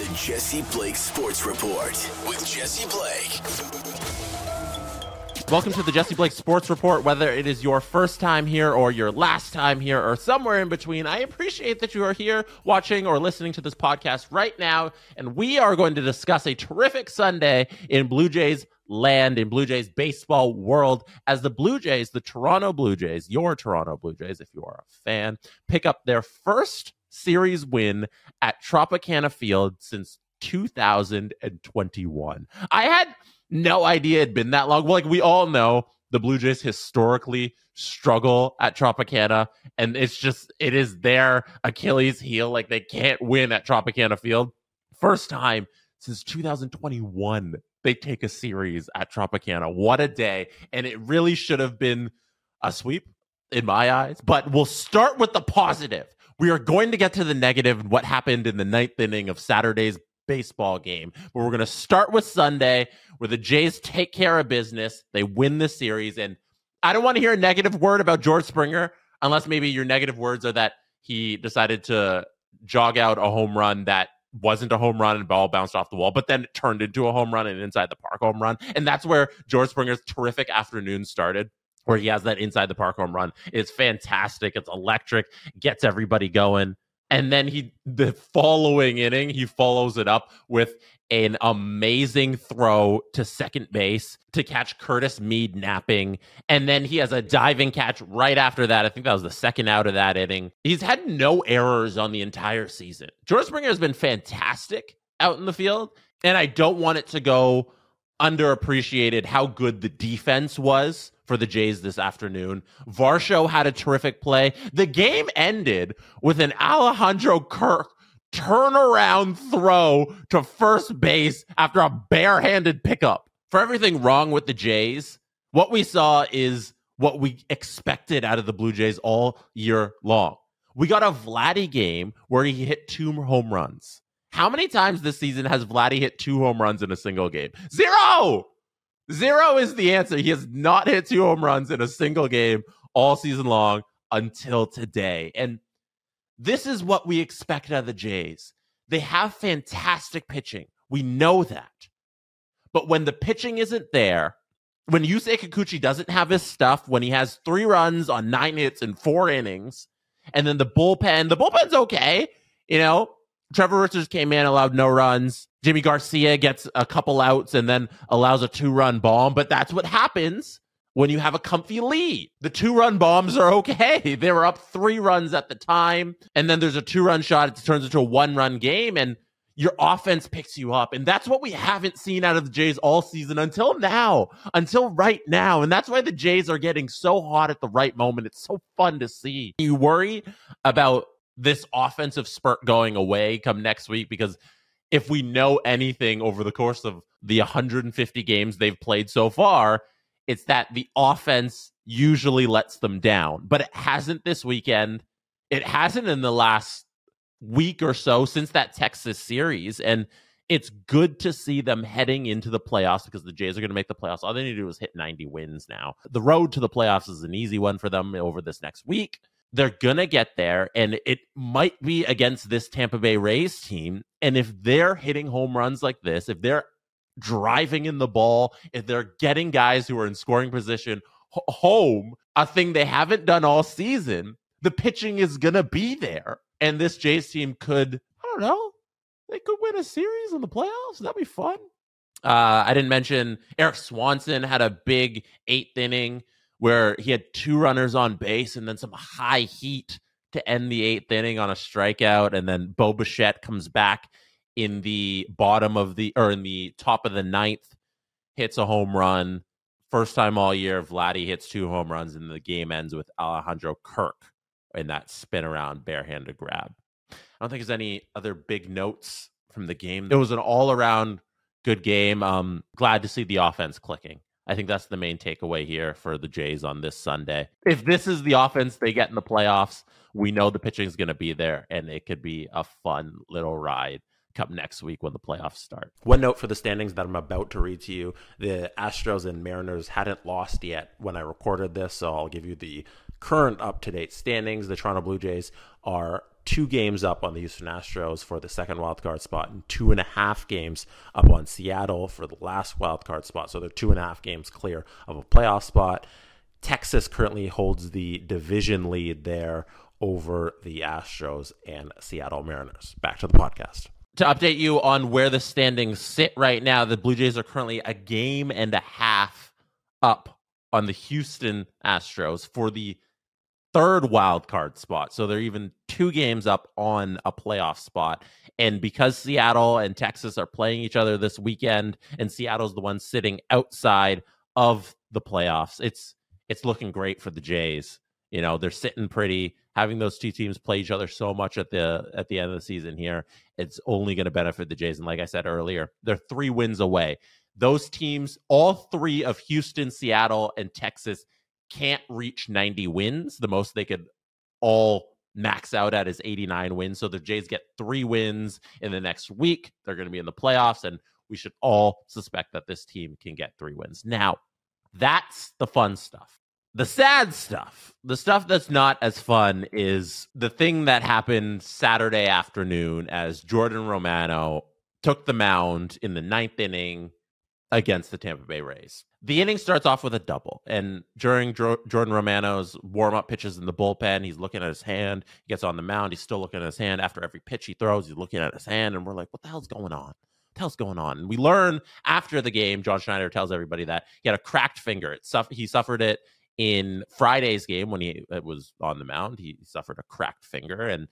The Jesse Blake Sports Report with Jesse Blake. Welcome to the Jesse Blake Sports Report. Whether it is your first time here or your last time here or somewhere in between, I appreciate that you are here watching or listening to this podcast right now. And we are going to discuss a terrific Sunday in Blue Jays land, in Blue Jays baseball world, as the Blue Jays, the Toronto Blue Jays, your Toronto Blue Jays, if you are a fan, pick up their first series win at Tropicana Field since 2021. I had no idea it'd been that long. Well, like we all know, the Blue Jays historically struggle at Tropicana, and it's just it is their Achilles heel. Like they can't win at Tropicana Field. First time since 2021 they take a series at Tropicana. What a day! And it really should have been a sweep in my eyes. But we'll start with the positive. We are going to get to the negative and what happened in the ninth inning of Saturday's baseball game. But we're going to start with Sunday, where the Jays take care of business. They win the series. And I don't want to hear a negative word about George Springer, unless maybe your negative words are that he decided to jog out a home run that wasn't a home run and ball bounced off the wall, but then it turned into a home run and inside the park home run. And that's where George Springer's terrific afternoon started where he has that inside the park home run. It's fantastic. It's electric, gets everybody going. And then he, the following inning, he follows it up with an amazing throw to second base to catch Curtis Mead napping. And then he has a diving catch right after that. I think that was the second out of that inning. He's had no errors on the entire season. George Springer has been fantastic out in the field. And I don't want it to go underappreciated how good the defense was for the Jays this afternoon. Varsho had a terrific play. The game ended with an Alejandro Kirk turnaround throw to first base after a barehanded pickup. For everything wrong with the Jays, what we saw is what we expected out of the Blue Jays all year long. We got a Vladdy game where he hit two home runs. How many times this season has Vladdy hit two home runs in a single game? Zero! Zero is the answer. He has not hit two home runs in a single game all season long until today. And this is what we expect out of the Jays. They have fantastic pitching. We know that. But when the pitching isn't there, when Yusei Kikuchi doesn't have his stuff, when he has three runs on nine hits in four innings, and then the bullpen, the bullpen's okay. You know, Trevor Richards came in, allowed no runs. Jimmy Garcia gets a couple outs and then allows a two run bomb. But that's what happens when you have a comfy lead. The two run bombs are okay. They were up three runs at the time. And then there's a two run shot. It turns into a one run game. And your offense picks you up. And that's what we haven't seen out of the Jays all season until now, until right now. And that's why the Jays are getting so hot at the right moment. It's so fun to see. You worry about this offensive spurt going away come next week because if we know anything over the course of the 150 games they've played so far, it's that the offense usually lets them down. But it hasn't this weekend. It hasn't in the last week or so since that Texas series. And it's good to see them heading into the playoffs because the Jays are going to make the playoffs. All they need to do is hit 90 wins now. The road to the playoffs is an easy one for them over this next week they're gonna get there and it might be against this Tampa Bay Rays team and if they're hitting home runs like this if they're driving in the ball if they're getting guys who are in scoring position home a thing they haven't done all season the pitching is gonna be there and this Jays team could I don't know they could win a series in the playoffs? That'd be fun. Uh, I didn't mention Erik Swanson had a big eighth inning where he had two runners on base and then some high heat to end the eighth inning on a strikeout. And then Bo Bichette comes back in the bottom of the or in the top of the ninth, hits a home run. First time all year, Vladdy hits two home runs, and the game ends with Alejandro Kirk in that spin around barehanded grab. I don't think there's any other big notes from the game. It was an all around good game. Um, glad to see the offense clicking. I think that's the main takeaway here for the Jays on this Sunday. If this is the offense they get in the playoffs, we know the pitching is going to be there and it could be a fun little ride come next week when the playoffs start. One note for the standings that I'm about to read to you the Astros and Mariners hadn't lost yet when I recorded this, so I'll give you the current up to date standings. The Toronto Blue Jays are two games up on the Houston Astros for the second wildcard spot and two and a half games up on Seattle for the last wildcard spot. So they're two and a half games clear of a playoff spot. Texas currently holds the division lead there over the Astros and Seattle Mariners. Back to the podcast. To update you on where the standings sit right now, the Blue Jays are currently a game and a half up on the Houston Astros for the third wild card spot. So they're even two games up on a playoff spot. And because Seattle and Texas are playing each other this weekend, and Seattle's the one sitting outside of the playoffs, it's it's looking great for the Jays. You know, they're sitting pretty. Having those two teams play each other so much at the at the end of the season here, it's only going to benefit the Jays. And like I said earlier, they're three wins away. Those teams, all three of Houston, Seattle, and Texas, can't reach 90 wins. The most they could all max out at is 89 wins. So the Jays get three wins in the next week. They're going to be in the playoffs, and we should all suspect that this team can get three wins. Now, that's the fun stuff. The sad stuff, the stuff that's not as fun, is the thing that happened Saturday afternoon as Jordan Romano took the mound in the ninth inning against the Tampa Bay Rays. The inning starts off with a double, and during Jordan Romano's warm up pitches in the bullpen, he's looking at his hand. He gets on the mound, he's still looking at his hand. After every pitch he throws, he's looking at his hand, and we're like, "What the hell's going on? What the hell's going on?" And we learn after the game, John Schneider tells everybody that he had a cracked finger. It suff- he suffered it in Friday's game when he was on the mound. He suffered a cracked finger, and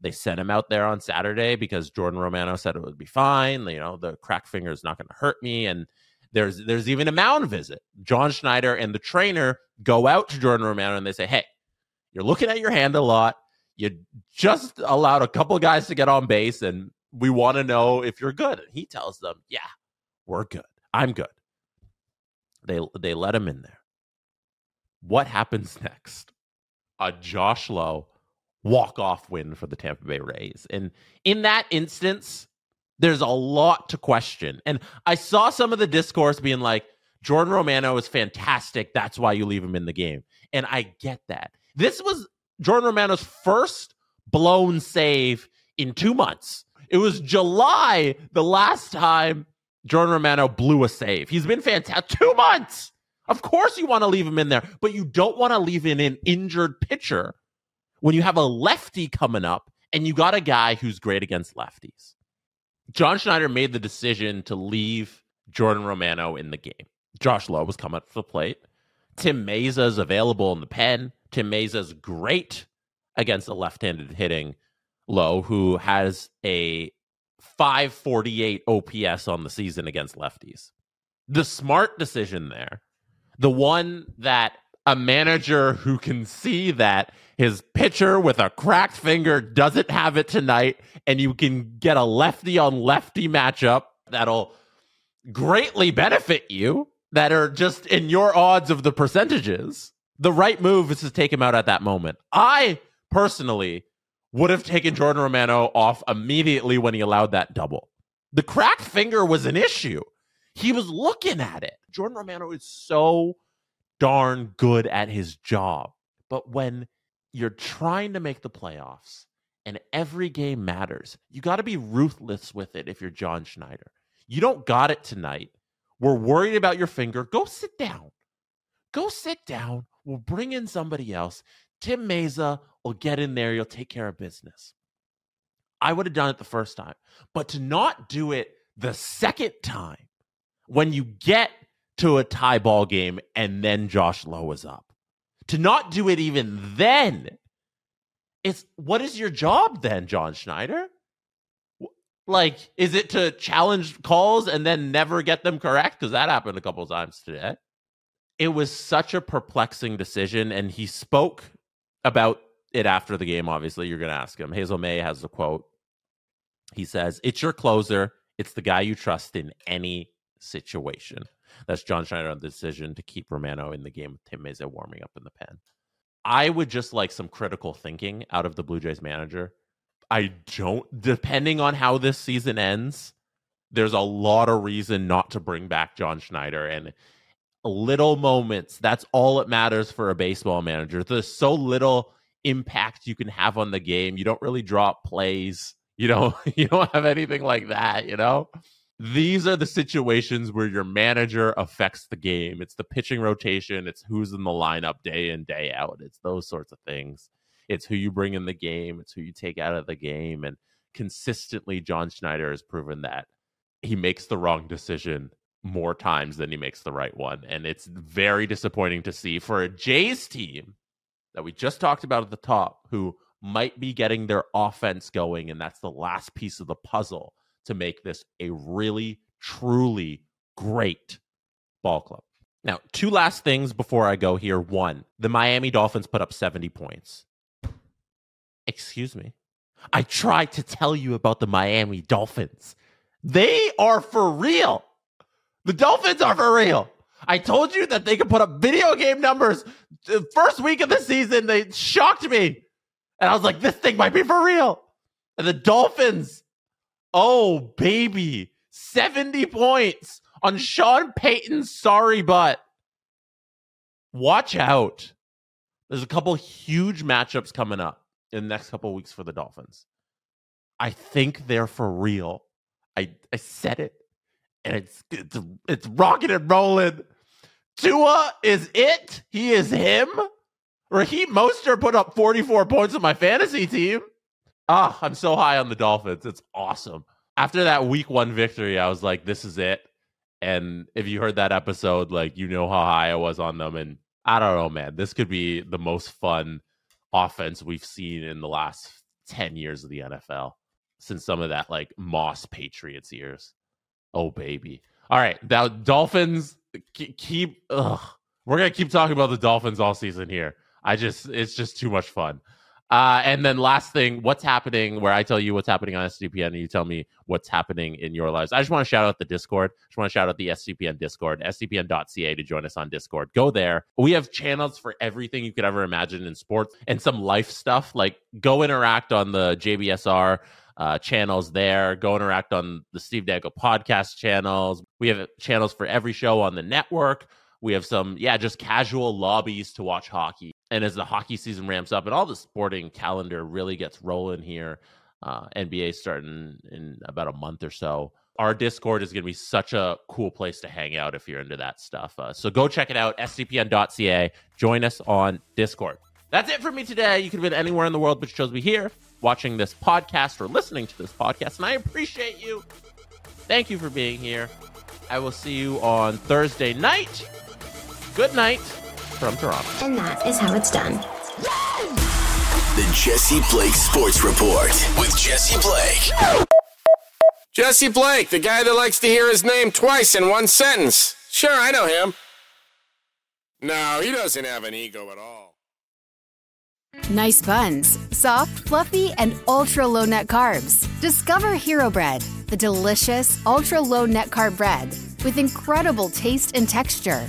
they sent him out there on Saturday because Jordan Romano said it would be fine. You know, the cracked finger is not going to hurt me, and there's there's even a mound visit. John Schneider and the trainer go out to Jordan Romano and they say, "Hey, you're looking at your hand a lot. You just allowed a couple guys to get on base, and we want to know if you're good." And he tells them, "Yeah, we're good. I'm good." They they let him in there. What happens next? A Josh Lowe walk off win for the Tampa Bay Rays, and in that instance, there's a lot to question. And I saw some of the discourse being like, Jordan Romano is fantastic. That's why you leave him in the game. And I get that. This was Jordan Romano's first blown save in two months. It was July the last time Jordan Romano blew a save. He's been fantastic. Two months. Of course, you want to leave him in there, but you don't want to leave in an injured pitcher when you have a lefty coming up and you got a guy who's great against lefties. John Schneider made the decision to leave Jordan Romano in the game. Josh Lowe was coming up to the plate. Tim Mayza is available in the pen. Tim Mayza is great against a left-handed hitting Lowe, who has a 548 OPS on the season against lefties. The smart decision there, the one that a manager who can see that his pitcher with a cracked finger doesn't have it tonight, and you can get a lefty on lefty matchup that'll greatly benefit you that are just in your odds of the percentages. The right move is to take him out at that moment. I personally would have taken Jordan Romano off immediately when he allowed that double. The cracked finger was an issue. He was looking at it. Jordan Romano is so darn good at his job. But when you're trying to make the playoffs and every game matters, you got to be ruthless with it if you're John Schneider. You don't got it tonight. We're worried about your finger. Go sit down. Go sit down. We'll bring in somebody else. Tim Mayza will get in there. You'll take care of business. I would have done it the first time, but to not do it the second time when you get to a tie ball game and then Josh Lowe is up. To not do it even then, it's what is your job then, John Schneider? Like, is it to challenge calls and then never get them correct? Because that happened a couple times today. It was such a perplexing decision, and he spoke about it after the game. Obviously, you're going to ask him. Hazel Mae has a quote. He says, It's your closer. It's the guy you trust in any situation. That's John Schneider on the decision to keep Romano in the game with Tim Mayza warming up in the pen. I would just like some critical thinking out of the Blue Jays manager. I don't, depending on how this season ends, there's a lot of reason not to bring back John Schneider. And little moments, that's all it matters for a baseball manager. There's so little impact you can have on the game. You don't really drop plays. You don't you don't have anything like that, you know? These are the situations where your manager affects the game. It's the pitching rotation, it's who's in the lineup day in, day out. It's those sorts of things. It's who you bring in the game, it's who you take out of the game. And consistently, John Schneider has proven that he makes the wrong decision more times than he makes the right one. And it's very disappointing to see for a Jays team that we just talked about at the top who might be getting their offense going. And that's the last piece of the puzzle to make this a really, truly great ball club. Now, two last things before I go here. One, the Miami Dolphins put up 70 points. Excuse me. I tried to tell you about the Miami Dolphins. They are for real. The Dolphins are for real. I told you that they could put up video game numbers. The first week of the season, they shocked me. And I was like, this thing might be for real. And the Dolphins, oh, baby, 70 points on Sean Payton's sorry butt. Watch out. There's a couple huge matchups coming up in the next couple weeks for the Dolphins. I think they're for real. I, I said it and it's it's it's rocking and rolling. Tua is it. He is him. Raheem Mostert put up 44 points on my fantasy team. Ah, I'm so high on the Dolphins. It's awesome. After that week one victory, I was like, this is it. And if you heard that episode, like you know how high I was on them. And I don't know, man. This could be the most fun offense we've seen in the last 10 years of the NFL since some of that like Moss Patriots years. Oh baby. All right, now Dolphins keep. Ugh, we're gonna keep talking about the Dolphins all season here. I just it's just too much fun. Uh, and then last thing, what's happening? Where I tell you what's happening on SDPN, and you tell me what's happening in your lives. I just want to shout out the Discord. I just want to shout out the SDPN Discord, sdpn.ca to join us on Discord. Go there. We have channels for everything you could ever imagine in sports and some life stuff. Like go interact on the JBSR uh, channels there. Go interact on the Steve Dangle podcast channels. We have channels for every show on the network. We have some, yeah, just casual lobbies to watch hockey. And as the hockey season ramps up and all the sporting calendar really gets rolling here, uh, NBA starting in about a month or so. Our Discord is going to be such a cool place to hang out if you're into that stuff. Uh, so go check it out, sdpn.ca. Join us on Discord. That's it for me today. You could have been anywhere in the world, but you chose to be here watching this podcast or listening to this podcast, and I appreciate you. Thank you for being here. I will see you on Thursday night. Good night from Toronto. And that is how it's done. The Jesse Blake Sports Report with Jesse Blake. Jesse Blake, the guy that likes to hear his name twice in one sentence. Sure, I know him. No, he doesn't have an ego at all. Nice buns, soft, fluffy, and ultra low net carbs. Discover Hero Bread, the delicious ultra low net carb bread with incredible taste and texture.